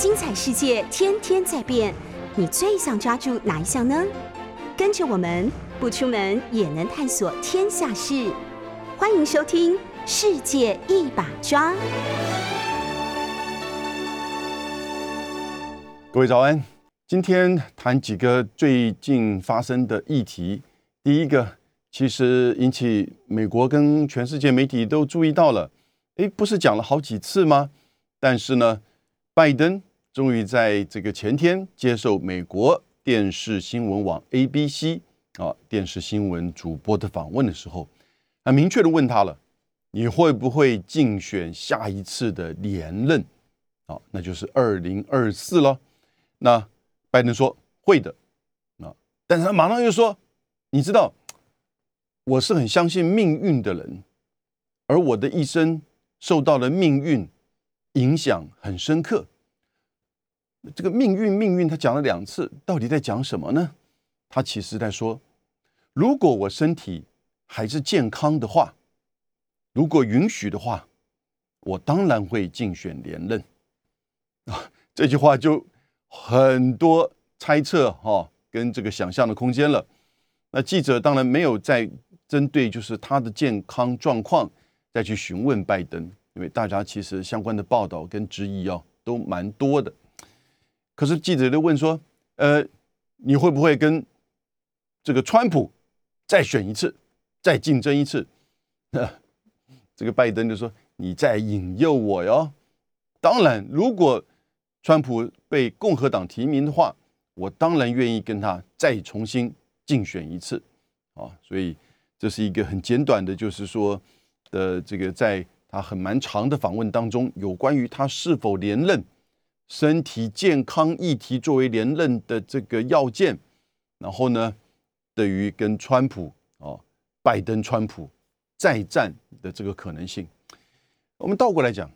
精彩世界天天在变，你最想抓住哪一项呢？跟着我们不出门也能探索天下事，欢迎收听《世界一把抓》。各位早安，今天谈几个最近发生的议题。第一个，其实引起美国跟全世界媒体都注意到了，诶，不是讲了好几次吗？但是呢，拜登终于在这个前天接受美国电视新闻网 ABC 啊电视新闻主播的访问的时候，很明确的问他了：你会不会竞选下一次的连任？啊，那就是二零二四了。那拜登说会的，啊，但是他马上又说：你知道，我是很相信命运的人，而我的一生受到了命运。影响很深刻。这个命运，命运，他讲了两次，到底在讲什么呢？他其实在说，如果我身体还是健康的话，如果允许的话，我当然会竞选连任。啊，这句话就很多猜测哈，跟这个想象的空间了。那记者当然没有在针对就是他的健康状况再去询问拜登。因为大家其实相关的报道跟质疑哦都蛮多的，可是记者就问说：“呃，你会不会跟这个川普再选一次，再竞争一次？” 这个拜登就说：“你在引诱我哟。当然，如果川普被共和党提名的话，我当然愿意跟他再重新竞选一次。啊，所以这是一个很简短的，就是说的这个在。”他很蛮长的访问当中，有关于他是否连任、身体健康议题作为连任的这个要件，然后呢，对于跟川普哦，拜登、川普再战的这个可能性，我们倒过来讲，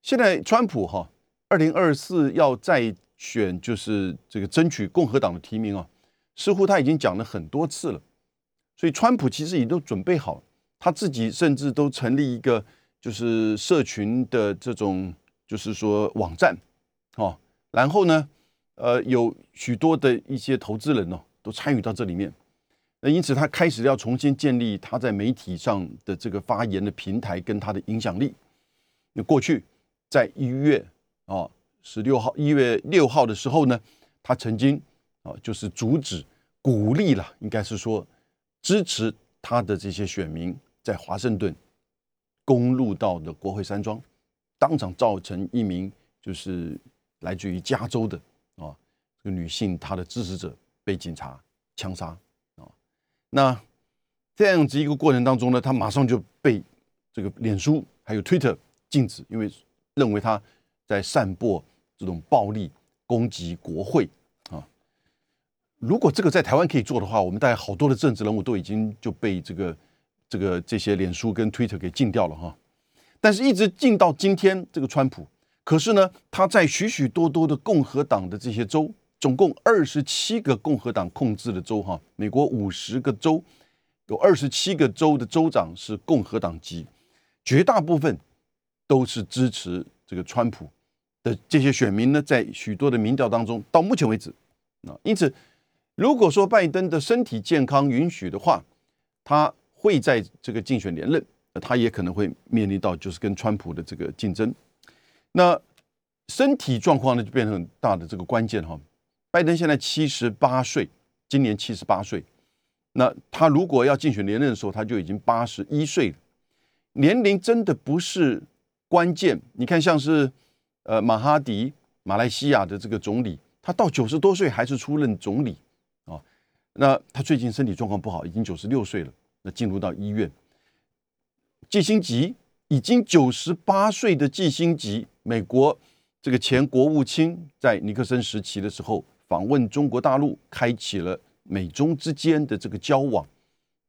现在川普哈，二零二四要再选，就是这个争取共和党的提名啊，似乎他已经讲了很多次了，所以川普其实已经都准备好。他自己甚至都成立一个就是社群的这种，就是说网站，哦，然后呢，呃，有许多的一些投资人哦，都参与到这里面。那因此，他开始要重新建立他在媒体上的这个发言的平台跟他的影响力。那过去在一月啊十六号一月六号的时候呢，他曾经啊就是阻止、鼓励了，应该是说支持他的这些选民。在华盛顿公路道的国会山庄，当场造成一名就是来自于加州的啊这个女性，她的支持者被警察枪杀啊。那这样子一个过程当中呢，他马上就被这个脸书还有 Twitter 禁止，因为认为他在散播这种暴力攻击国会啊。如果这个在台湾可以做的话，我们大概好多的政治人物都已经就被这个。这个这些脸书跟 Twitter 给禁掉了哈，但是一直禁到今天，这个川普，可是呢，他在许许多多的共和党的这些州，总共二十七个共和党控制的州哈，美国五十个州，有二十七个州的州长是共和党籍，绝大部分都是支持这个川普的这些选民呢，在许多的民调当中，到目前为止，啊，因此，如果说拜登的身体健康允许的话，他。会在这个竞选连任，他也可能会面临到就是跟川普的这个竞争。那身体状况呢，就变成很大的这个关键哈。拜登现在七十八岁，今年七十八岁。那他如果要竞选连任的时候，他就已经八十一岁了。年龄真的不是关键。你看，像是呃马哈迪，马来西亚的这个总理，他到九十多岁还是出任总理啊。那他最近身体状况不好，已经九十六岁了。那进入到医院，季辛吉已经九十八岁的季辛吉，美国这个前国务卿，在尼克森时期的时候访问中国大陆，开启了美中之间的这个交往。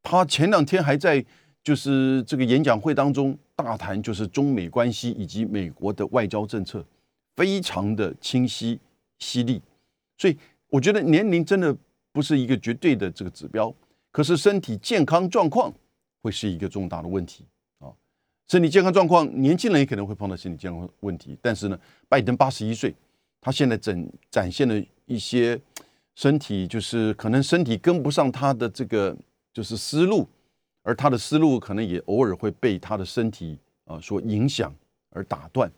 他前两天还在就是这个演讲会当中大谈，就是中美关系以及美国的外交政策，非常的清晰犀利。所以我觉得年龄真的不是一个绝对的这个指标。可是身体健康状况会是一个重大的问题，身体健康状况，年轻人也可能会碰到身体健康问题。但是呢，拜登八十一岁，他现在展展现了一些身体，就是可能身体跟不上他的这个就是思路，而他的思路可能也偶尔会被他的身体啊所影响而打断。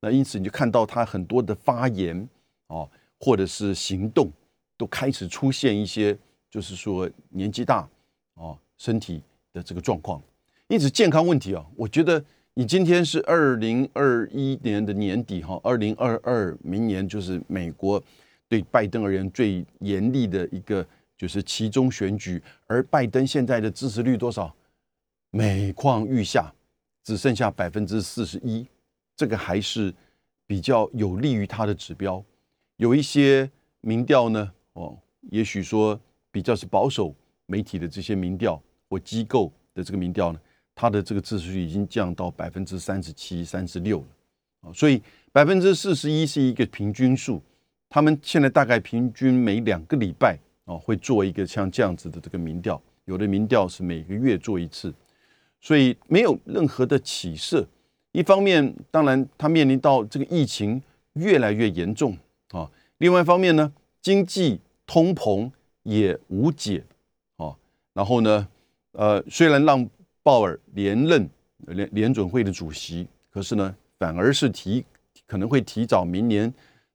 那因此你就看到他很多的发言啊，或者是行动，都开始出现一些，就是说年纪大啊，身体的这个状况。因此健康问题啊，我觉得你今天是二零二一年的年底哈，二零二二明年就是美国对拜登而言最严厉的一个就是其中选举，而拜登现在的支持率多少？每况愈下，只剩下百分之四十一。这个还是比较有利于他的指标，有一些民调呢，哦，也许说比较是保守媒体的这些民调或机构的这个民调呢，它的这个支持率已经降到百分之三十七、三十六了，啊，所以百分之四十一是一个平均数，他们现在大概平均每两个礼拜啊会做一个像这样子的这个民调，有的民调是每个月做一次，所以没有任何的起色。一方面，当然他面临到这个疫情越来越严重啊；另外一方面呢，经济通膨也无解啊。然后呢，呃，虽然让鲍尔连任联联准会的主席，可是呢，反而是提可能会提早明年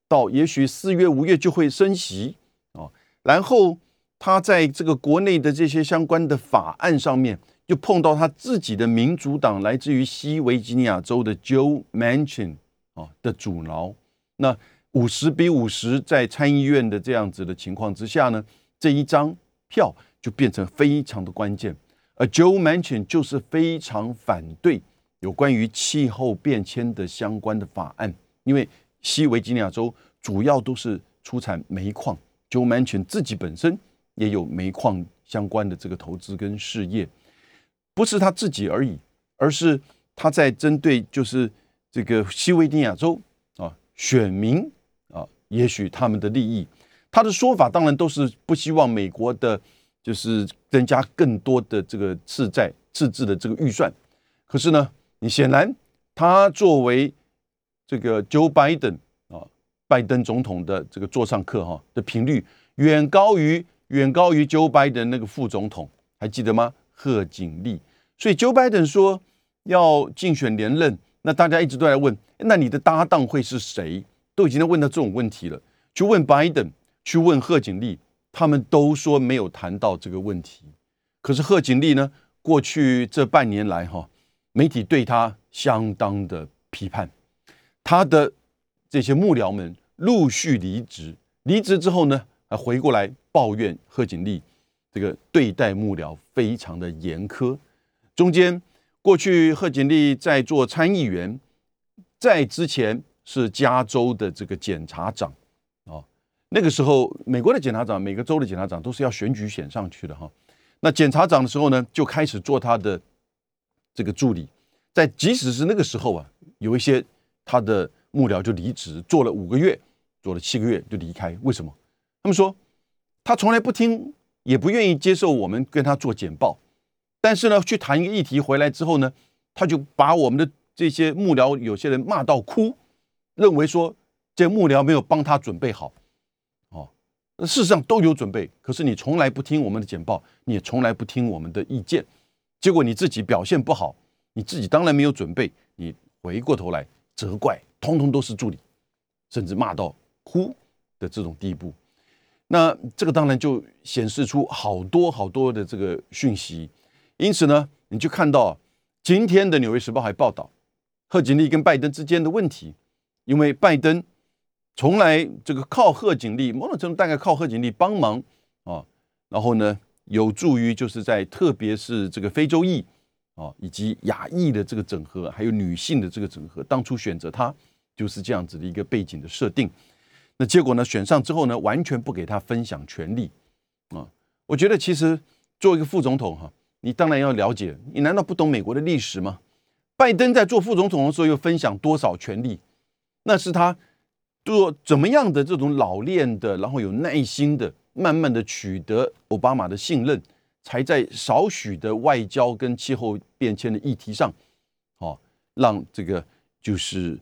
到，也许四月五月就会升息啊。然后他在这个国内的这些相关的法案上面。就碰到他自己的民主党，来自于西维吉尼亚州的 Joe Manchin 啊的阻挠。那五十比五十，在参议院的这样子的情况之下呢，这一张票就变成非常的关键。而 Joe Manchin 就是非常反对有关于气候变迁的相关的法案，因为西维吉尼亚州主要都是出产煤矿，Joe Manchin 自己本身也有煤矿相关的这个投资跟事业。不是他自己而已，而是他在针对就是这个西维吉尼亚州啊选民啊，也许他们的利益，他的说法当然都是不希望美国的，就是增加更多的这个次债赤字的这个预算。可是呢，你显然他作为这个 Joe Biden 啊，拜登总统的这个座上客哈的频率远高于远高于 Joe Biden 那个副总统，还记得吗？贺锦丽。所以，Joe Biden 说要竞选连任，那大家一直都在问，那你的搭档会是谁？都已经在问到这种问题了。去问 Biden，去问贺锦丽，他们都说没有谈到这个问题。可是贺锦丽呢，过去这半年来，哈，媒体对他相当的批判，他的这些幕僚们陆续离职，离职之后呢，还回过来抱怨贺锦丽这个对待幕僚非常的严苛。中间，过去贺锦丽在做参议员，在之前是加州的这个检察长，那个时候美国的检察长，每个州的检察长都是要选举选上去的哈。那检察长的时候呢，就开始做他的这个助理，在即使是那个时候啊，有一些他的幕僚就离职，做了五个月，做了七个月就离开。为什么？他们说他从来不听，也不愿意接受我们跟他做简报。但是呢，去谈一个议题回来之后呢，他就把我们的这些幕僚有些人骂到哭，认为说这幕僚没有帮他准备好，事实上都有准备，可是你从来不听我们的简报，你也从来不听我们的意见，结果你自己表现不好，你自己当然没有准备，你回过头来责怪，通通都是助理，甚至骂到哭的这种地步，那这个当然就显示出好多好多的这个讯息。因此呢，你就看到今天的《纽约时报》还报道贺锦丽跟拜登之间的问题，因为拜登从来这个靠贺锦丽，某种程度大概靠贺锦丽帮忙啊，然后呢，有助于就是在特别是这个非洲裔啊以及亚裔的这个整合，还有女性的这个整合，当初选择他就是这样子的一个背景的设定。那结果呢，选上之后呢，完全不给他分享权力啊。我觉得其实做一个副总统哈。你当然要了解，你难道不懂美国的历史吗？拜登在做副总统的时候又分享多少权力？那是他做怎么样的这种老练的，然后有耐心的，慢慢的取得奥巴马的信任，才在少许的外交跟气候变迁的议题上，哦，让这个就是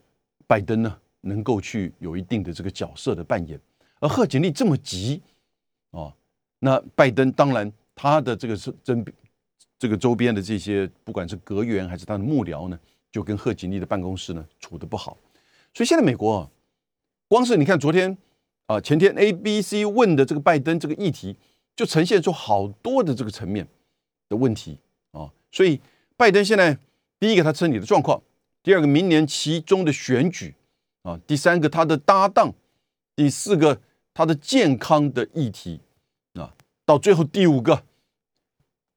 拜登呢能够去有一定的这个角色的扮演。而贺锦丽这么急哦，那拜登当然他的这个是真这个周边的这些不管是阁员还是他的幕僚呢，就跟贺锦丽的办公室呢处的不好。所以现在美国啊，光是你看昨天啊前天 A B C 问的这个拜登这个议题，就呈现出好多的这个层面的问题啊。所以拜登现在第一个他身体的状况，第二个明年其中的选举啊，第三个他的搭档，第四个他的健康的议题啊，到最后第五个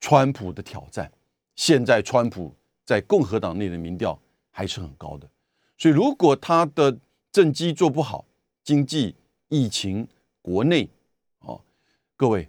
川普的挑战。现在川普在共和党内的民调还是很高的。所以，如果他的政绩做不好，经济、疫情、国内，哦，各位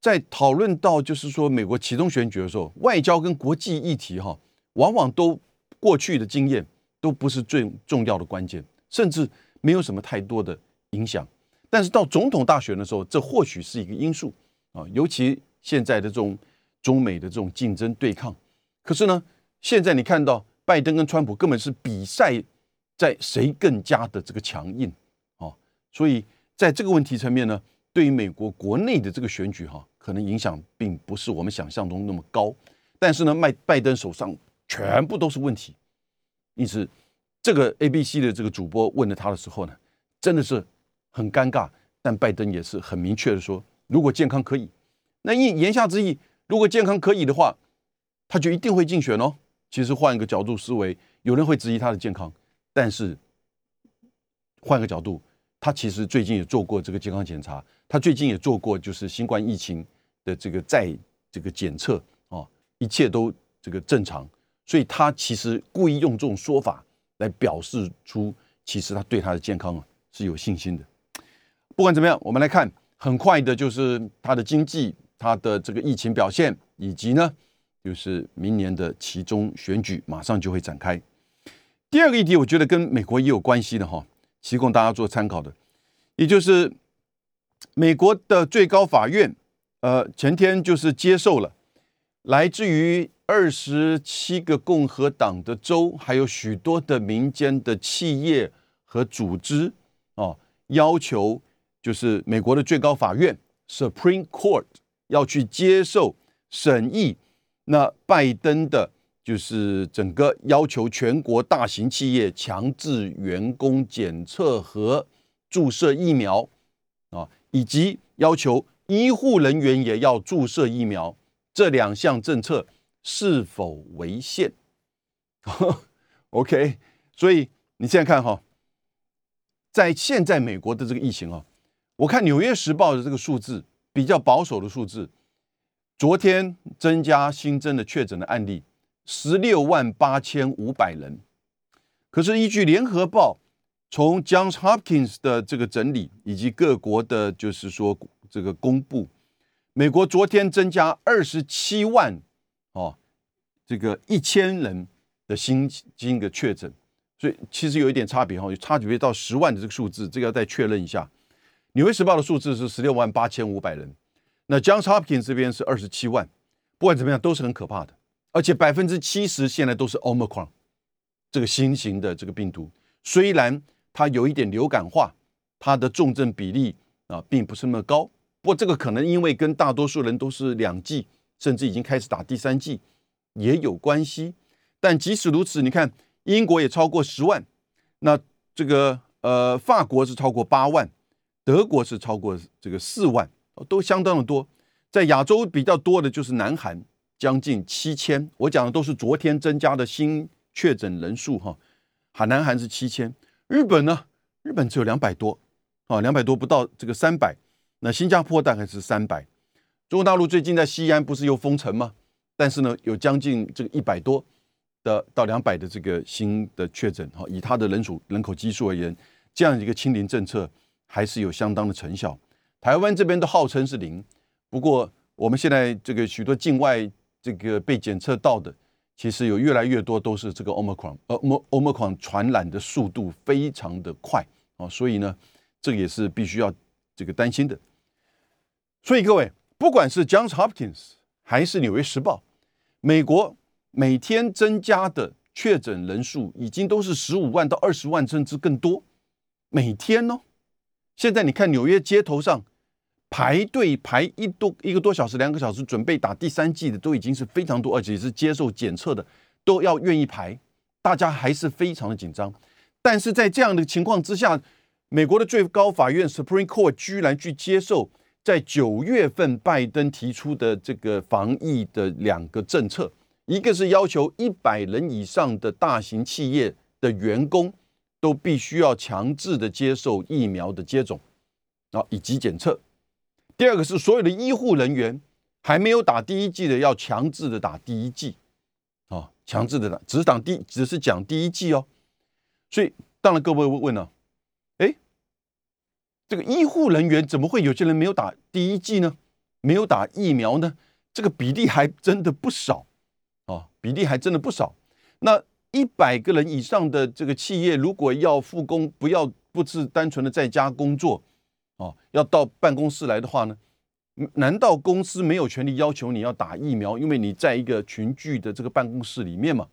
在讨论到就是说美国启动选举的时候，外交跟国际议题哈，往往都过去的经验都不是最重要的关键，甚至没有什么太多的影响。但是到总统大选的时候，这或许是一个因素啊，尤其现在的这种中美的这种竞争对抗。可是呢，现在你看到拜登跟川普根本是比赛。在谁更加的这个强硬哦，所以在这个问题层面呢，对于美国国内的这个选举哈，可能影响并不是我们想象中那么高。但是呢，麦拜登手上全部都是问题，因此这个 A B C 的这个主播问了他的时候呢，真的是很尴尬。但拜登也是很明确的说，如果健康可以，那意言下之意，如果健康可以的话，他就一定会竞选哦。其实换一个角度思维，有人会质疑他的健康。但是换个角度，他其实最近也做过这个健康检查，他最近也做过就是新冠疫情的这个再这个检测啊，一切都这个正常，所以他其实故意用这种说法来表示出，其实他对他的健康啊是有信心的。不管怎么样，我们来看很快的就是他的经济、他的这个疫情表现，以及呢就是明年的其中选举马上就会展开。第二个议题，我觉得跟美国也有关系的哈，提供大家做参考的，也就是美国的最高法院，呃，前天就是接受了来自于二十七个共和党的州，还有许多的民间的企业和组织哦，要求就是美国的最高法院 Supreme Court 要去接受审议那拜登的。就是整个要求全国大型企业强制员工检测和注射疫苗啊，以及要求医护人员也要注射疫苗，这两项政策是否违宪？OK，所以你现在看哈，在现在美国的这个疫情啊，我看《纽约时报》的这个数字比较保守的数字，昨天增加新增的确诊的案例。十六万八千五百人，可是依据联合报从 Johns Hopkins 的这个整理，以及各国的，就是说这个公布，美国昨天增加二十七万哦，这个一千人的新新的确诊，所以其实有一点差别哈，有差别到十万的这个数字，这个要再确认一下。纽约时报的数字是十六万八千五百人，那 Johns Hopkins 这边是二十七万，不管怎么样都是很可怕的。而且百分之七十现在都是 Omicron 这个新型的这个病毒，虽然它有一点流感化，它的重症比例啊并不是那么高。不过这个可能因为跟大多数人都是两剂，甚至已经开始打第三剂也有关系。但即使如此，你看英国也超过十万，那这个呃法国是超过八万，德国是超过这个四万，都相当的多。在亚洲比较多的就是南韩。将近七千，我讲的都是昨天增加的新确诊人数哈。海南还是七千，日本呢？日本只有两百多，啊，两百多不到这个三百。那新加坡大概是三百。中国大陆最近在西安不是又封城吗？但是呢，有将近这个一百多的到两百的这个新的确诊哈。以它的人数人口基数而言，这样一个清零政策还是有相当的成效。台湾这边都号称是零，不过我们现在这个许多境外。这个被检测到的，其实有越来越多都是这个 omicron，呃，omicron 传染的速度非常的快啊，所以呢，这个也是必须要这个担心的。所以各位，不管是 Johns Hopkins 还是纽约时报，美国每天增加的确诊人数已经都是十五万到二十万，甚至更多，每天哦。现在你看纽约街头上排队排一多一个多小时、两个小时，准备打第三剂的都已经是非常多，而且是接受检测的都要愿意排，大家还是非常的紧张。但是在这样的情况之下，美国的最高法院 Supreme Court 居然去接受在九月份拜登提出的这个防疫的两个政策，一个是要求一百人以上的大型企业的员工都必须要强制的接受疫苗的接种啊以及检测；第二个是所有的医护人员还没有打第一剂的要强制的打第一剂啊，强制的打，只是打第只是讲第一剂哦。所以，当然各位会问了，哎，这个医护人员怎么会有些人没有打第一剂呢？没有打疫苗呢？这个比例还真的不少啊，比例还真的不少。那一百个人以上的这个企业，如果要复工，不要不是单纯的在家工作哦，要到办公室来的话呢，难道公司没有权利要求你要打疫苗？因为你在一个群聚的这个办公室里面嘛，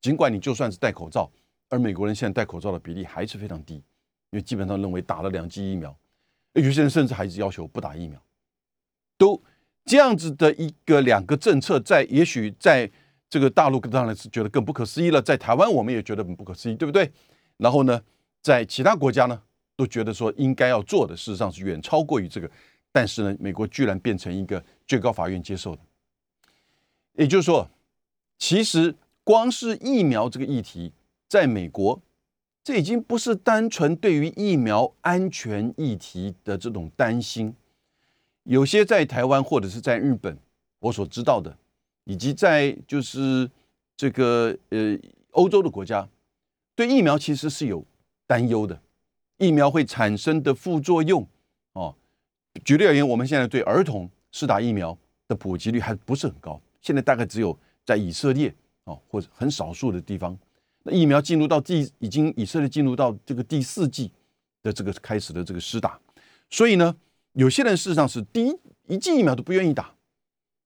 尽管你就算是戴口罩。而美国人现在戴口罩的比例还是非常低，因为基本上认为打了两剂疫苗，有些人甚至还是要求不打疫苗，都这样子的一个两个政策，在也许在这个大陆当然是觉得更不可思议了，在台湾我们也觉得很不可思议，对不对？然后呢，在其他国家呢都觉得说应该要做的，事实上是远超过于这个，但是呢，美国居然变成一个最高法院接受的，也就是说，其实光是疫苗这个议题。在美国，这已经不是单纯对于疫苗安全议题的这种担心。有些在台湾或者是在日本，我所知道的，以及在就是这个呃欧洲的国家，对疫苗其实是有担忧的。疫苗会产生的副作用，哦，举例而言，我们现在对儿童施打疫苗的普及率还不是很高，现在大概只有在以色列哦或者很少数的地方。那疫苗进入到第已经以色列进入到这个第四季的这个开始的这个施打，所以呢，有些人事实上是第一一剂疫苗都不愿意打，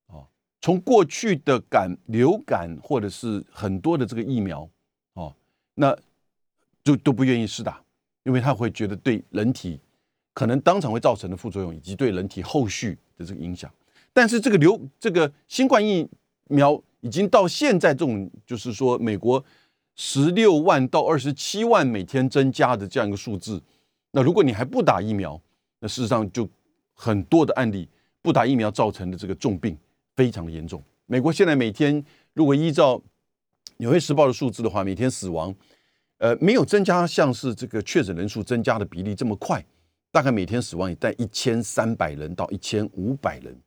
哦，从过去的感流感或者是很多的这个疫苗，哦，那就都不愿意施打，因为他会觉得对人体可能当场会造成的副作用，以及对人体后续的这个影响。但是这个流这个新冠疫苗已经到现在这种，就是说美国。十六万到二十七万每天增加的这样一个数字，那如果你还不打疫苗，那事实上就很多的案例不打疫苗造成的这个重病非常的严重。美国现在每天如果依照纽约时报的数字的话，每天死亡，呃，没有增加像是这个确诊人数增加的比例这么快，大概每天死亡也在一千三百人到一千五百人，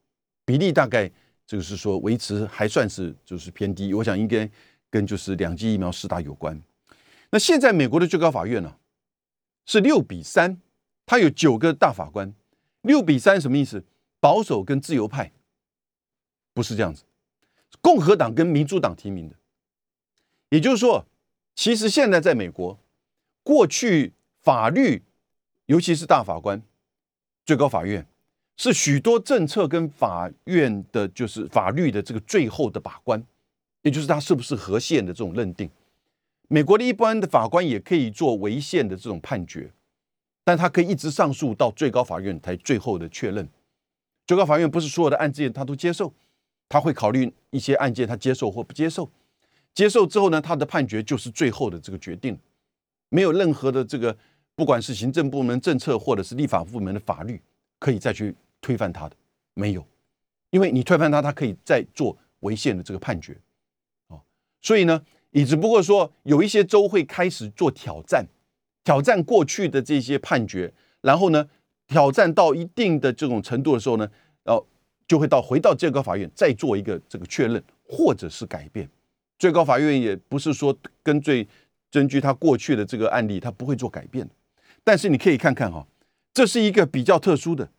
比例大概就是说维持还算是就是偏低，我想应该。跟就是两剂疫苗施打有关。那现在美国的最高法院呢是六比三，它有九个大法官。六比三什么意思？保守跟自由派不是这样子，共和党跟民主党提名的。也就是说，其实现在在美国，过去法律，尤其是大法官、最高法院，是许多政策跟法院的，就是法律的这个最后的把关。也就是他是不是合宪的这种认定，美国的一般的法官也可以做违宪的这种判决，但他可以一直上诉到最高法院才最后的确认。最高法院不是所有的案件他都接受，他会考虑一些案件他接受或不接受，接受之后呢，他的判决就是最后的这个决定，没有任何的这个不管是行政部门政策或者是立法部门的法律可以再去推翻他的，没有，因为你推翻他，他可以再做违宪的这个判决。所以呢，也只不过说有一些州会开始做挑战，挑战过去的这些判决，然后呢，挑战到一定的这种程度的时候呢，然后就会到回到最高法院再做一个这个确认或者是改变。最高法院也不是说根据根据他过去的这个案例，他不会做改变。但是你可以看看哈，这是一个比较特殊的，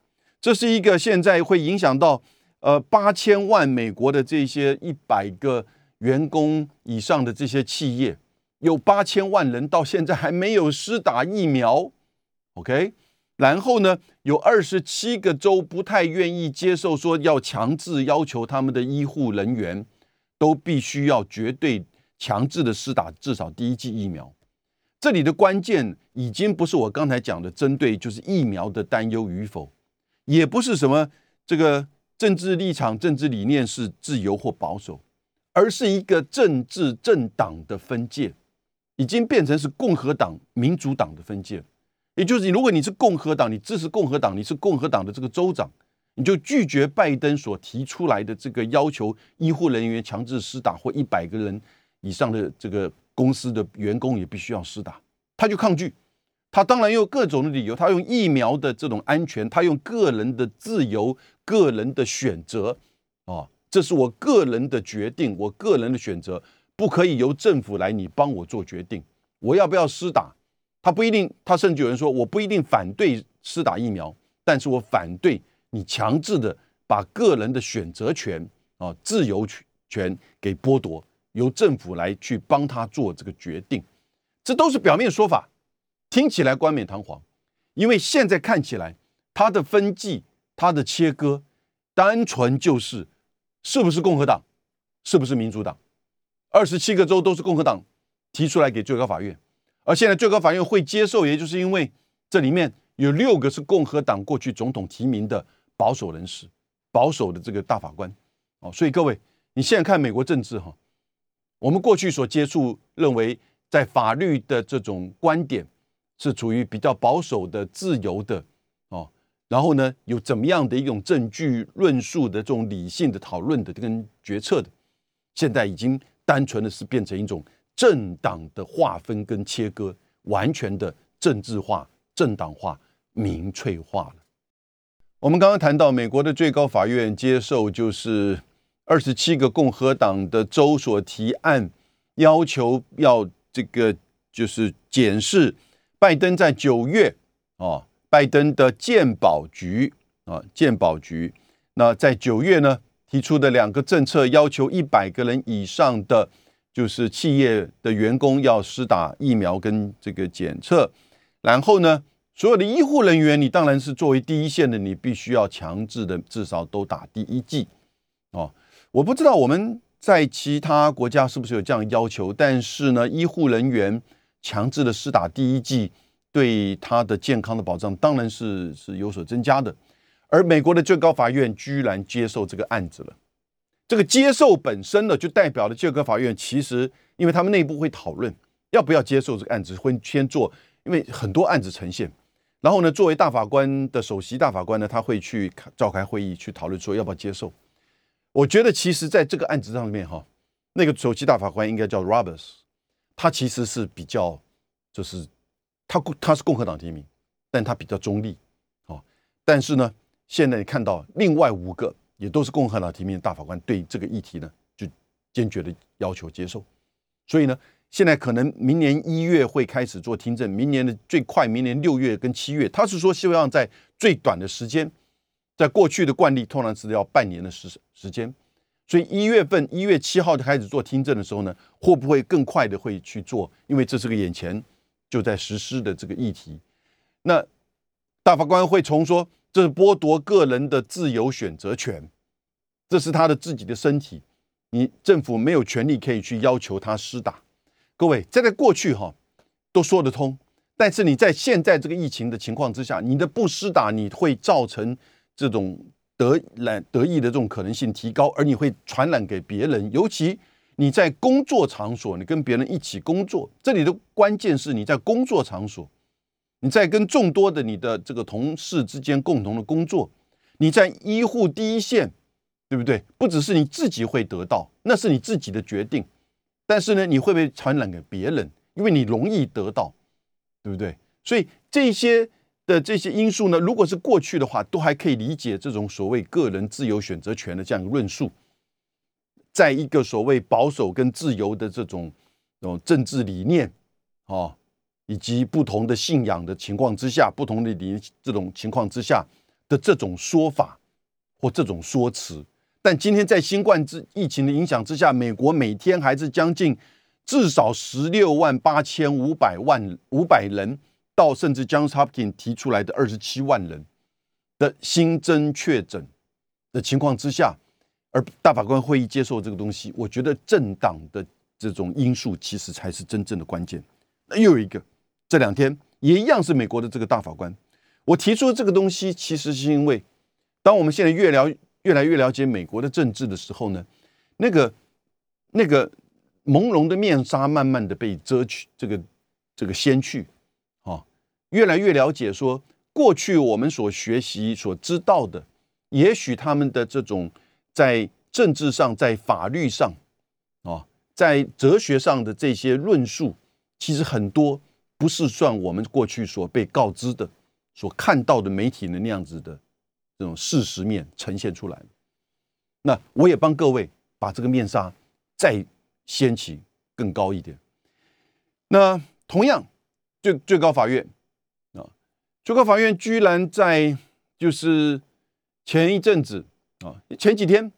这是一个现在会影响到呃八千万美国的这些一百个。员工以上的这些企业有八千万人到现在还没有施打疫苗，OK？然后呢，有二十七个州不太愿意接受，说要强制要求他们的医护人员都必须要绝对强制的施打至少第一剂疫苗。这里的关键已经不是我刚才讲的针对就是疫苗的担忧与否，也不是什么这个政治立场、政治理念是自由或保守，而是一个政治政党的分界，已经变成是共和党、民主党的分界。也就是如果你是共和党，你支持共和党，你是共和党的这个州长，你就拒绝拜登所提出来的这个要求，医护人员强制施打或一百个人以上的这个。公司的员工也必须要施打，他就抗拒。他当然用各种的理由，他用疫苗的这种安全，他用个人的自由、个人的选择，啊，这是我个人的决定，我个人的选择，不可以由政府来你帮我做决定。我要不要施打？他不一定，他甚至有人说，我不一定反对施打疫苗，但是我反对你强制的把个人的选择权啊、自由权给剥夺。由政府来去帮他做这个决定，这都是表面说法，听起来冠冕堂皇。因为现在看起来，他的分际、他的切割，单纯就是是不是共和党，是不是民主党。二十七个州都是共和党提出来给最高法院，而现在最高法院会接受，也就是因为这里面有六个是共和党过去总统提名的保守人士、保守的这个大法官。哦，所以各位，你现在看美国政治哈。我们过去所接触，认为在法律的这种观点是处于比较保守的、自由的哦。然后呢，有怎么样的一种证据论述的这种理性的讨论的跟决策的，现在已经单纯的是变成一种政党的划分跟切割，完全的政治化、政党化、民粹化了。我们刚刚谈到美国的最高法院接受就是。二十七个共和党的州所提案，要求要这个就是检视拜登在九月啊，拜登的鉴保局啊，鉴保局那在九月呢提出的两个政策，要求一百个人以上的就是企业的员工要施打疫苗跟这个检测，然后呢，所有的医护人员，你当然是作为第一线的，你必须要强制的至少都打第一剂哦。我不知道我们在其他国家是不是有这样要求，但是呢，医护人员强制的施打第一剂，对他的健康的保障当然是是有所增加的。而美国的最高法院居然接受这个案子了，这个接受本身呢，就代表了最高法院其实，因为他们内部会讨论要不要接受这个案子，会先做，因为很多案子呈现，然后呢，作为大法官的首席大法官呢，他会去召开会议去讨论说要不要接受。我觉得其实在这个案子上面哈，那个首席大法官应该叫 Roberts，他其实是比较就是他他是共和党提名，但他比较中立哦。但是呢，现在你看到另外五个也都是共和党提名的大法官对这个议题呢就坚决的要求接受，所以呢，现在可能明年一月会开始做听证，明年的最快明年六月跟七月，他是说希望在最短的时间。在过去的惯例，通常是要半年的时时间，所以一月份一月七号就开始做听证的时候呢，会不会更快的会去做？因为这是个眼前就在实施的这个议题。那大法官会从说，这是剥夺个人的自由选择权，这是他的自己的身体，你政府没有权利可以去要求他施打。各位，在在过去哈都说得通，但是你在现在这个疫情的情况之下，你的不施打，你会造成。这种得染得意的这种可能性提高，而你会传染给别人，尤其你在工作场所，你跟别人一起工作，这里的关键是你在工作场所，你在跟众多的你的这个同事之间共同的工作，你在医护第一线，对不对？不只是你自己会得到，那是你自己的决定，但是呢，你会不会传染给别人？因为你容易得到，对不对？所以这些。的这些因素呢，如果是过去的话，都还可以理解这种所谓个人自由选择权的这样一个论述，在一个所谓保守跟自由的这种这种政治理念啊，以及不同的信仰的情况之下，不同的理这种情况之下的这种说法或这种说辞，但今天在新冠之疫情的影响之下，美国每天还是将近至少十六万八千五百万五百人。到甚至 Johns Hopkins 提出来的二十七万人的新增确诊的情况之下，而大法官会议接受这个东西，我觉得政党的这种因素，其实才是真正的关键。那又有一个，这两天也一样是美国的这个大法官。我提出这个东西，其实是因为，当我们现在越聊越来越了解美国的政治的时候呢，那个那个朦胧的面纱慢慢的被遮去，这个这个掀去，啊，越来越了解说，过去我们所学习所知道的，也许他们的这种在政治上、在法律上，啊，在哲学上的这些论述，其实很多不是算我们过去所被告知的。所看到的媒体的那样子的这种事实面呈现出来，那我也帮各位把这个面纱再掀起更高一点。那同样，最最高法院啊，最高法院居然在就是前一阵子啊，前几天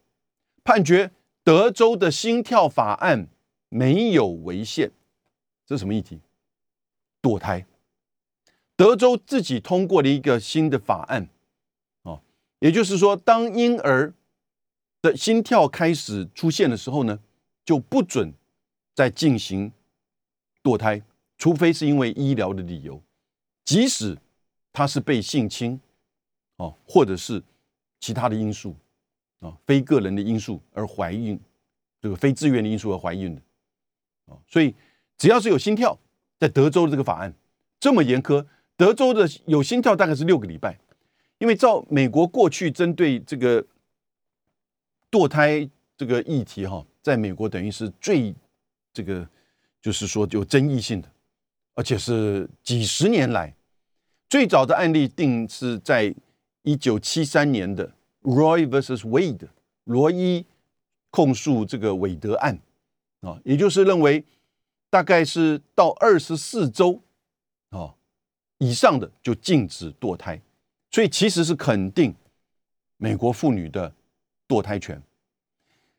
判决德州的心跳法案没有违宪，这是什么议题？堕胎。德州自己通过了一个新的法案，也就是说，当婴儿的心跳开始出现的时候呢，就不准再进行堕胎，除非是因为医疗的理由，即使他是被性侵，哦，或者是其他的因素，啊，非个人的因素而怀孕，这个非自愿的因素而怀孕的，啊，所以只要是有心跳，在德州的这个法案这么严苛。德州的有心跳大概是六个礼拜，因为照美国过去针对这个堕胎这个议题哈，在美国等于是最这个就是说有争议性的，而且是几十年来最早的案例定是在一九七三年的 Roy vs Wade 罗伊控诉这个韦德案啊，也就是认为大概是到二十四周啊。以上的就禁止堕胎，所以其实是肯定美国妇女的堕胎权。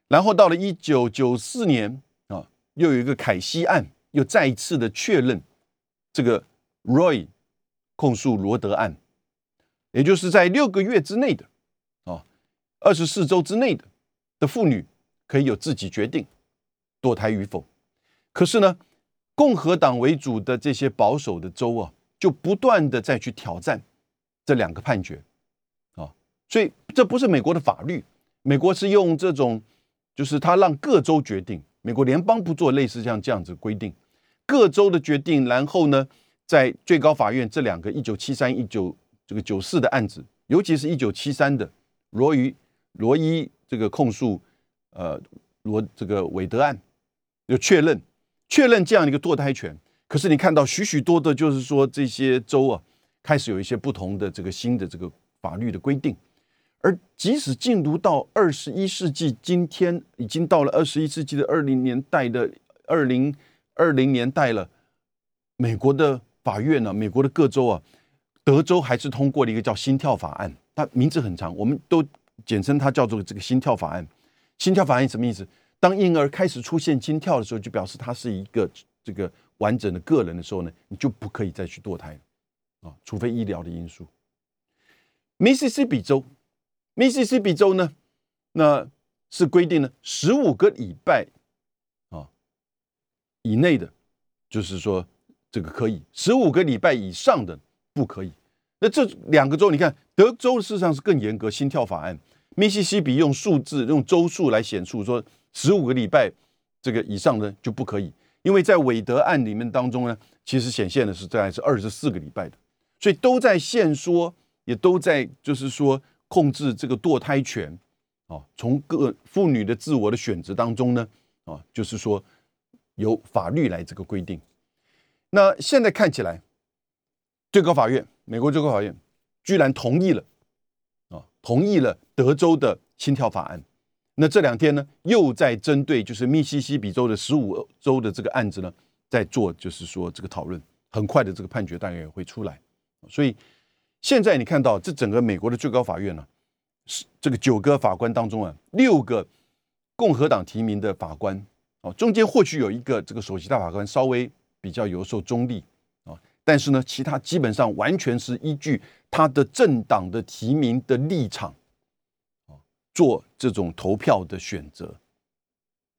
然后到了一九九四年啊，又有一个凯西案，又再一次的确认这个 Roy 控诉罗德案，也就是在六个月之内的啊，二十四周之内的的妇女可以有自己决定堕胎与否。可是呢，共和党为主的这些保守的州啊。就不断的再去挑战这两个判决，啊，所以这不是美国的法律，美国是用这种，就是他让各州决定，美国联邦不做类似像这样子规定，各州的决定，然后呢，在最高法院这两个一九七三一九这个九四的案子，尤其是一九七三的罗伊罗伊这个控诉，呃罗这个韦德案，就确认确认这样一个堕胎权。可是你看到许许多的，就是说这些州啊，开始有一些不同的这个新的这个法律的规定，而即使进入到二十一世纪，今天已经到了二十一世纪的二零年代的二零二零年代了，美国的法院呢，美国的各州啊，德州还是通过了一个叫心跳法案，它名字很长，我们都简称它叫做这个心跳法案。心跳法案什么意思？当婴儿开始出现心跳的时候，就表示他是一个这个。完整的个人的时候呢，你就不可以再去堕胎了啊，除非医疗的因素。密西西比州，密西西比州呢，那是规定呢十五个礼拜啊以内的，就是说这个可以；十五个礼拜以上的不可以。那这两个州，你看德州事实上是更严格，心跳法案；密西西比用数字用周数来显示，说十五个礼拜这个以上的就不可以。因为在韦德案里面当中呢，其实显现的是大概是二十四个礼拜的，所以都在限缩，也都在就是说控制这个堕胎权，啊，从各妇女的自我的选择当中呢，啊，就是说由法律来这个规定。那现在看起来，最高法院，美国最高法院居然同意了，啊，同意了德州的心跳法案。那这两天呢，又在针对就是密西西比州的十五州的这个案子呢，在做就是说这个讨论，很快的这个判决大概也会出来。所以现在你看到这整个美国的最高法院呢，是这个九个法官当中啊，六个共和党提名的法官哦，中间或许有一个这个首席大法官稍微比较有受中立啊，但是呢，其他基本上完全是依据他的政党的提名的立场。做这种投票的选择，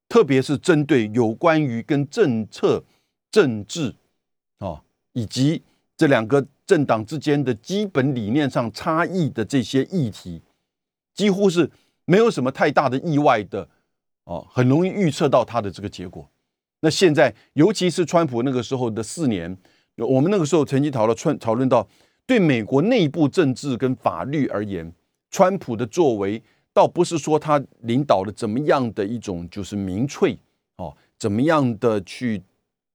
特别是针对有关于跟政策、政治啊，以及这两个政党之间的基本理念上差异的这些议题，几乎是没有什么太大的意外的哦，很容易预测到他的这个结果。那现在，尤其是川普那个时候的四年，我们那个时候曾经讨论、川讨论到，对美国内部政治跟法律而言，川普的作为。倒不是说他领导了怎么样的一种就是民粹哦，怎么样的去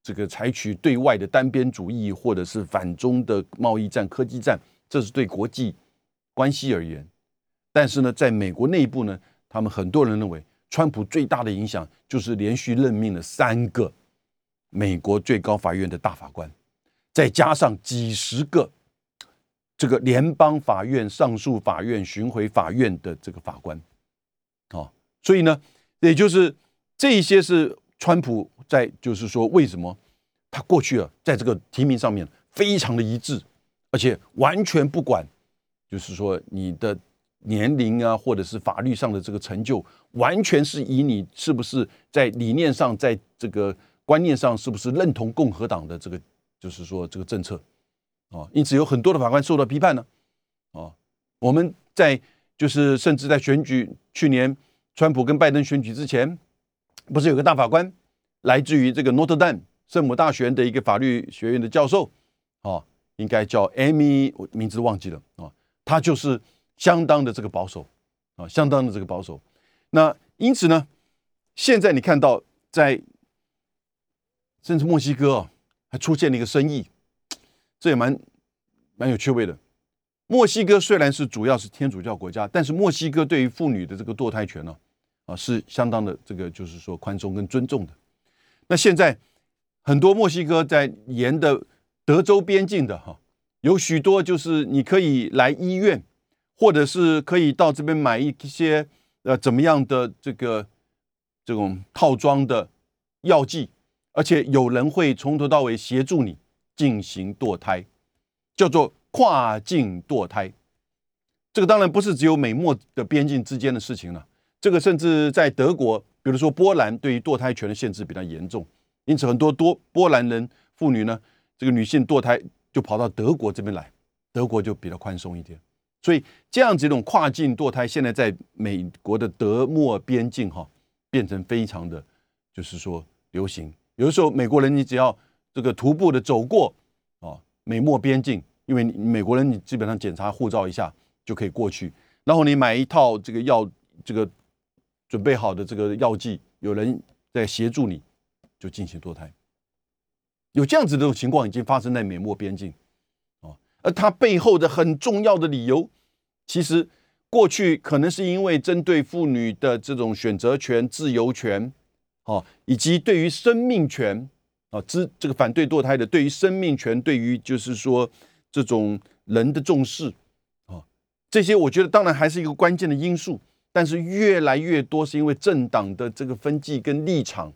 这个采取对外的单边主义，或者是反中的贸易战、科技战，这是对国际关系而言。但是呢，在美国内部呢，他们很多人认为，川普最大的影响就是连续任命了三个美国最高法院的大法官，再加上几十个。这个联邦法院、上诉法院、巡回法院的这个法官，哦，所以呢，也就是这些是川普在，就是说，为什么他过去啊，在这个提名上面非常的一致，而且完全不管，就是说你的年龄啊，或者是法律上的这个成就，完全是以你是不是在理念上，在这个观念上是不是认同共和党的这个，就是说这个政策。哦，因此有很多的法官受到批判呢。哦，我们在就是甚至在选举去年川普跟拜登选举之前，不是有个大法官来自于这个 note Dame 圣母大学的一个法律学院的教授，哦，应该叫 Amy，我名字忘记了啊，他就是相当的这个保守啊，相当的这个保守。那因此呢，现在你看到在甚至墨西哥啊，还出现了一个生意。这也蛮蛮有趣味的。墨西哥虽然是主要是天主教国家，但是墨西哥对于妇女的这个堕胎权呢，啊是相当的这个就是说宽松跟尊重的。那现在很多墨西哥在沿的德州边境的哈，有许多就是你可以来医院，或者是可以到这边买一些呃怎么样的这个这种套装的药剂，而且有人会从头到尾协助你。进行堕胎，叫做跨境堕胎。这个当然不是只有美墨的边境之间的事情了。这个甚至在德国，比如说波兰，对于堕胎权的限制比较严重，因此很多多波兰人妇女呢，这个女性堕胎就跑到德国这边来，德国就比较宽松一点。所以这样子一种跨境堕胎，现在在美国的德墨边境哈，变成非常的，就是说流行。有的时候美国人，你只要这个徒步的走过啊，美墨边境，因为美国人你基本上检查护照一下就可以过去，然后你买一套这个药，这个准备好的这个药剂，有人在协助你，就进行堕胎。有这样子的情况已经发生在美墨边境啊，而它背后的很重要的理由，其实过去可能是因为针对妇女的这种选择权、自由权，哦，以及对于生命权。啊，支这个反对堕胎的，对于生命权，对于就是说这种人的重视啊，这些我觉得当然还是一个关键的因素，但是越来越多是因为政党的这个分际跟立场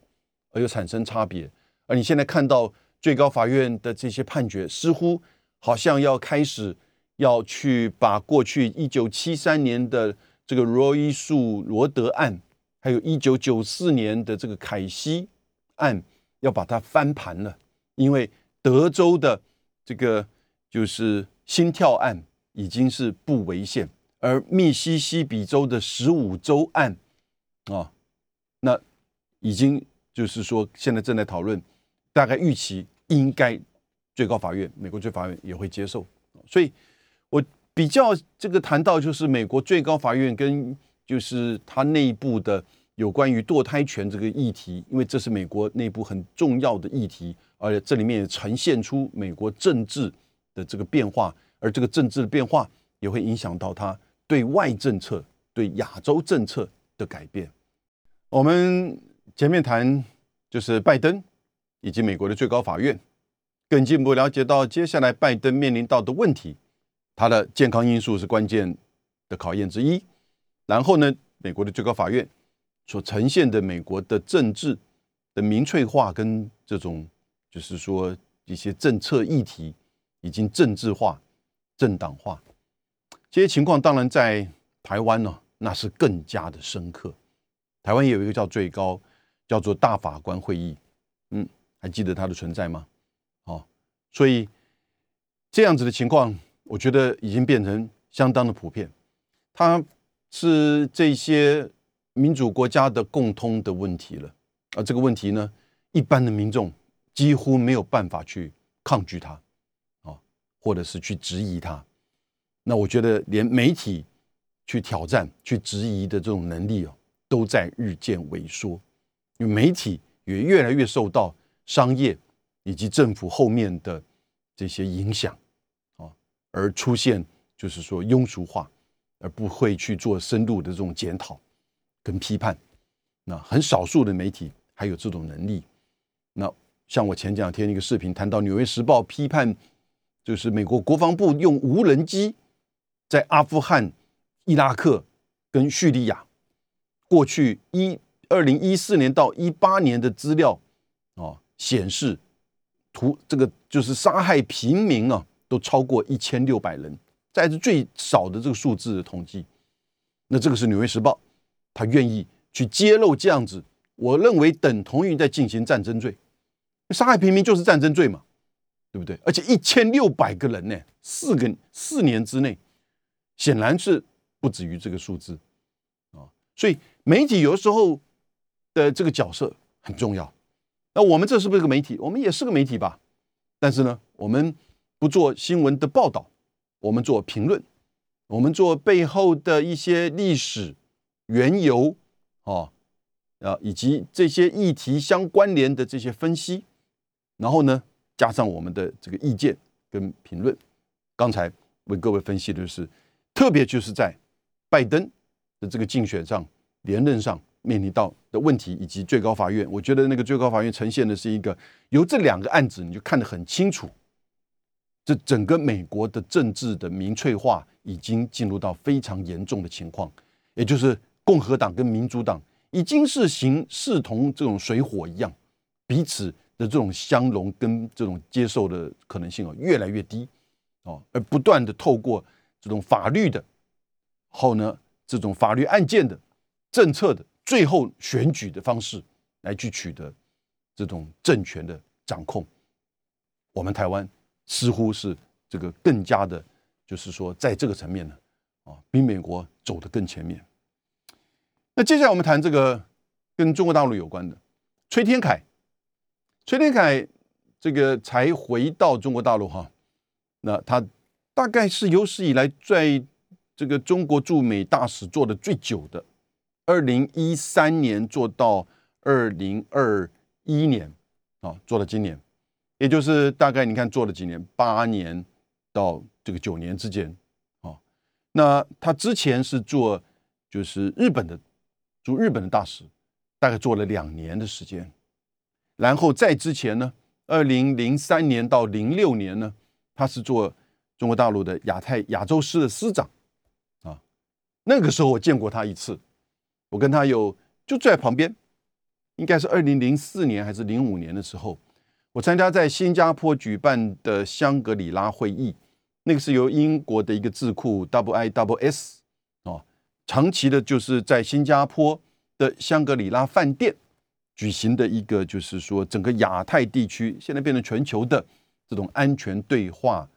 而有产生差别。而你现在看到最高法院的这些判决，似乎好像要开始要去把过去一九七三年的这个罗伊诉罗德案，还有一九九四年的这个凯西案。要把它翻盘了，因为德州的这个就是心跳案已经是不违宪，而密西西比州的十五州案啊，那已经就是说现在正在讨论，大概预期应该最高法院美国最高法院也会接受，所以我比较这个谈到就是美国最高法院跟就是它内部的。有关于堕胎权这个议题，因为这是美国内部很重要的议题，而且这里面也呈现出美国政治的这个变化，而这个政治的变化也会影响到它对外政策、对亚洲政策的改变。我们前面谈就是拜登以及美国的最高法院，更进一步了解到接下来拜登面临到的问题，他的健康因素是关键的考验之一。然后呢，美国的最高法院。所呈现的美国的政治的民粹化跟这种，就是说一些政策议题已经政治化、政党化，这些情况当然在台湾呢，那是更加的深刻。台湾也有一个叫最高叫做大法官会议。嗯，还记得它的存在吗？哦，所以这样子的情况，我觉得已经变成相当的普遍。它是这些民主国家的共通的问题了。而这个问题呢，一般的民众几乎没有办法去抗拒它，啊，或者是去质疑它。那我觉得，连媒体去挑战、去质疑的这种能力哦，都在日渐萎缩。因为媒体也越来越受到商业以及政府后面的这些影响，啊，而出现就是说庸俗化，而不会去做深度的这种检讨跟批判。那很少数的媒体还有这种能力。那像我前两天一个视频谈到《纽约时报》批判，就是美国国防部用无人机在阿富汗、伊拉克跟叙利亚过去一。二零一四年到一八年的资料啊显示，图这个就是杀害平民啊，都超过一千六百人，在是最少的这个数字的统计。那这个是《纽约时报》，他愿意去揭露这样子，我认为等同于在进行战争罪，杀害平民就是战争罪嘛，对不对？而且一千六百个人呢，四个四年之内，显然是不止于这个数字啊。所以媒体有时候。的这个角色很重要。那我们这是不是个媒体？我们也是个媒体吧。但是呢，我们不做新闻的报道，我们做评论，我们做背后的一些历史缘由啊啊，以及这些议题相关联的这些分析，然后呢，加上我们的这个意见跟评论。刚才为各位分析的是，特别就是在拜登的这个竞选上、连任上。面临到的问题，以及最高法院，我觉得那个最高法院呈现的是一个由这两个案子，你就看得很清楚，这整个美国的政治的民粹化已经进入到非常严重的情况，也就是共和党跟民主党已经是形势同这种水火一样，彼此的这种相容跟这种接受的可能性啊越来越低哦，而不断的透过这种法律的，后呢这种法律案件的政策的。最后选举的方式来去取得这种政权的掌控，我们台湾似乎是这个更加的，就是说在这个层面呢，啊，比美国走得更前面。那接下来我们谈这个跟中国大陆有关的崔天凯，崔天凯这个才回到中国大陆哈，那他大概是有史以来在这个中国驻美大使做的最久的。二零一三年做到二零二一年啊，做到今年，也就是大概你看做了几年，八年到这个九年之间啊。那他之前是做就是日本的驻日本的大使，大概做了两年的时间。然后在之前呢，二零零三年到零六年呢，他是做中国大陆的亚太亚洲司的司长啊。那个时候我见过他一次。我跟他有就坐在旁边，应该是二零零四年还是零五年的时候，我参加在新加坡举办的香格里拉会议，那个是由英国的一个智库 W I W S 啊，长期的就是在新加坡的香格里拉饭店举行的一个，就是说整个亚太地区现在变成全球的这种安全对话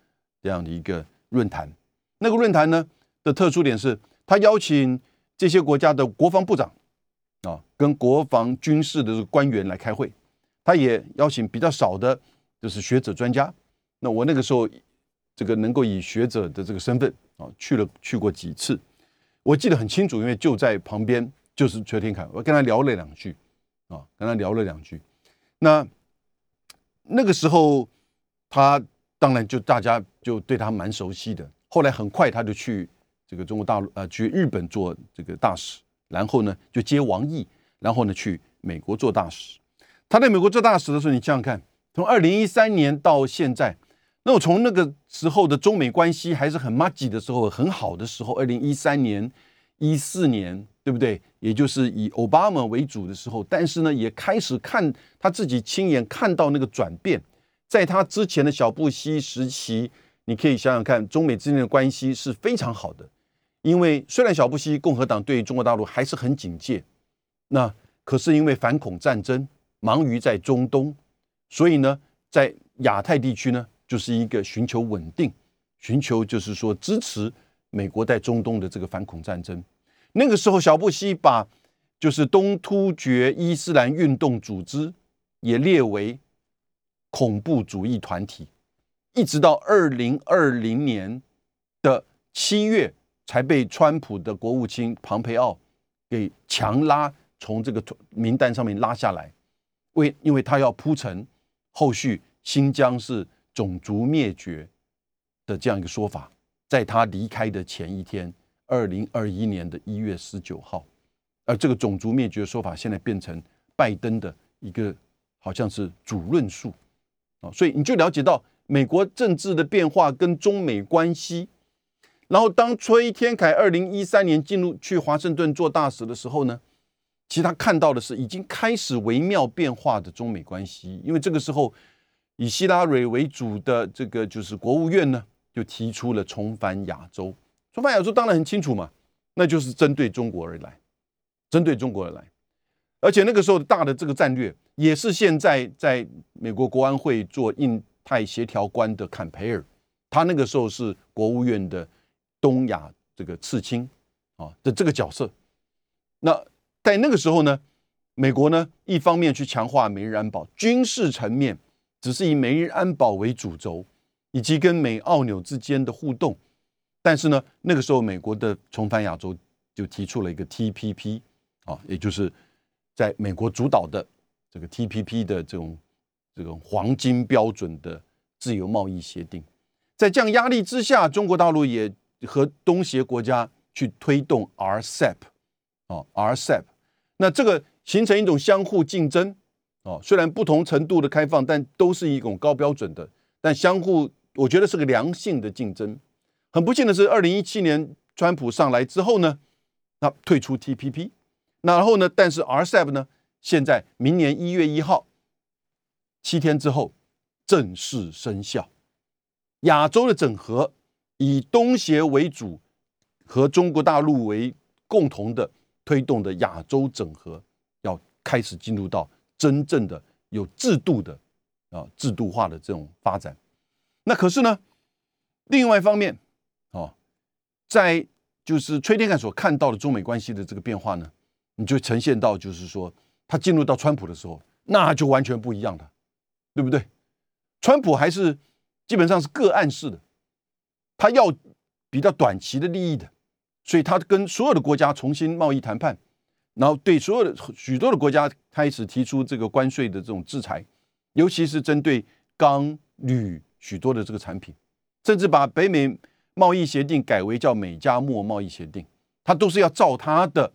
这样的一个论坛。那个论坛呢的特殊点是，他邀请。这些国家的国防部长啊，跟国防军事的这个官员来开会，他也邀请比较少的，就是学者专家。那我那个时候，这个能够以学者的这个身份啊，去了去过几次，我记得很清楚，因为就在旁边就是崔天凯，我跟他聊了两句啊，跟他聊了两句。那那个时候，他当然就大家就对他蛮熟悉的。后来很快他就去。这个中国大陆呃，去日本做这个大使，然后呢就接王毅，然后呢去美国做大使。他在美国做大使的时候，你想想看，从二零一三年到现在，那我从那个时候的中美关系还是很 m a g 的时候，很好的时候，二零一三年、一四年，对不对？也就是以奥巴马为主的时候，但是呢，也开始看他自己亲眼看到那个转变，在他之前的小布希时期，你可以想想看，中美之间的关系是非常好的。因为虽然小布希共和党对中国大陆还是很警戒，那可是因为反恐战争忙于在中东，所以呢，在亚太地区呢，就是一个寻求稳定，寻求就是说支持美国在中东的这个反恐战争。那个时候，小布希把就是东突厥伊斯兰运动组织也列为恐怖主义团体，一直到二零二零年的七月，才被川普的国务卿庞培奥给强拉从这个名单上面拉下来，为因为他要铺陈后续新疆是种族灭绝的这样一个说法，在他离开的前一天。二零二一年的一月十九号，而这个种族灭绝的说法现在变成拜登的一个好像是主论述啊，所以你就了解到美国政治的变化跟中美关系。然后当崔天凯二零一三年进入去华盛顿做大使的时候呢，其实他看到的是已经开始微妙变化的中美关系，因为这个时候以希拉蕊为主的这个就是国务院呢，就提出了重返亚洲。重返亚洲当然很清楚嘛，那就是针对中国而来，针对中国而来，而且那个时候大的这个战略也是现在在美国国安会做印太协调官的坎培尔，他那个时候是国务院的东亚这个次卿啊的这个角色。那在那个时候呢，美国呢一方面去强化美日安保，军事层面只是以美日安保为主轴，以及跟美澳纽之间的互动。但是呢，那个时候美国的重返亚洲就提出了一个 TPP 啊，也就是在美国主导的这个 TPP 的这种这种黄金标准的自由贸易协定。在这样压力之下，中国大陆也和东协国家去推动 RCEP 啊，RCEP。那这个形成一种相互竞争哦，虽然不同程度的开放，但都是一种高标准的，但相互我觉得是个良性的竞争。很不幸的是，二零一七年川普上来之后呢，那退出 TPP，那然后呢，但是 RCEP 呢，现在明年一月一号，七天之后正式生效。亚洲的整合以东协为主，和中国大陆为共同的推动的亚洲整合，要开始进入到真正的有制度的啊制度化的这种发展。那可是呢，另外一方面。哦，在就是崔天凯所看到的中美关系的这个变化呢，你就呈现到就是说，他进入到川普的时候，那就完全不一样了，对不对？川普还是基本上是个案式的，他要比较短期的利益的，所以他跟所有的国家重新贸易谈判，然后对所有的许多的国家开始提出这个关税的这种制裁，尤其是针对钢、铝许多的这个产品，甚至把北美。贸易协定改为叫美加墨贸易协定，他都是要照他的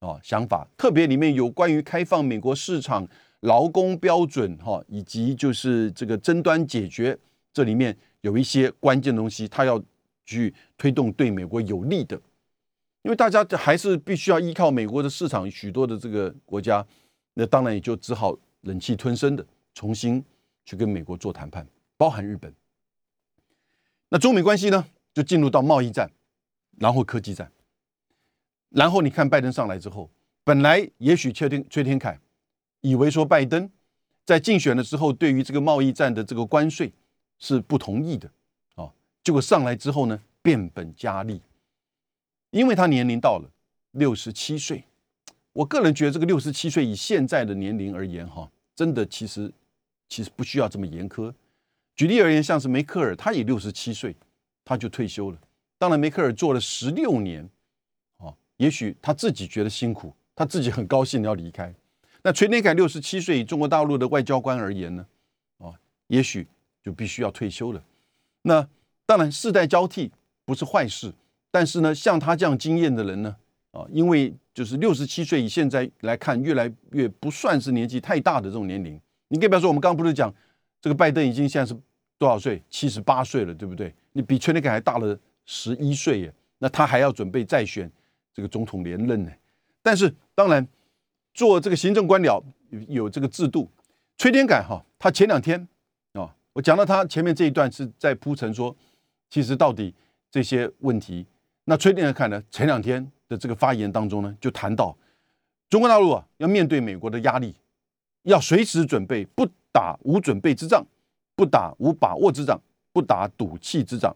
啊想法，特别里面有关于开放美国市场、劳工标准哈，以及就是这个争端解决，这里面有一些关键东西，他要去推动对美国有利的，因为大家还是必须要依靠美国的市场，许多的这个国家，那当然也就只好忍气吞声的重新去跟美国做谈判，包含日本。那中美关系呢？就进入到贸易战，然后科技战，然后你看拜登上来之后，本来也许崔天崔天凯以为说拜登在竞选的时候对于这个贸易战的这个关税是不同意的啊，结果上来之后呢变本加厉，因为他年龄到了六十七岁，我个人觉得这个六十七岁以现在的年龄而言哈，真的其实其实不需要这么严苛。举例而言，像是梅克尔，他也六十七岁。他就退休了。当然，梅克尔做了十六年，啊，也许他自己觉得辛苦，他自己很高兴要离开。那崔天凯六十七岁，中国大陆的外交官而言呢，啊，也许就必须要退休了。那当然，世代交替不是坏事，但是呢，像他这样经验的人呢，啊，因为就是六十七岁，以现在来看，越来越不算是年纪太大的这种年龄。你可以比方说，我们刚刚不是讲这个拜登已经现在是多少岁？七十八岁了，对不对？你比崔天凯还大了十一岁耶，那他还要准备再选这个总统连任呢。但是当然做这个行政官僚有这个制度。崔天凯哈，他前两天啊，我讲到他前面这一段是在铺陈说，其实到底这些问题，那崔天凯呢前两天的这个发言当中呢，就谈到中国大陆啊，要面对美国的压力，要随时准备不打无准备之仗，不打无把握之仗，不打赌气之仗。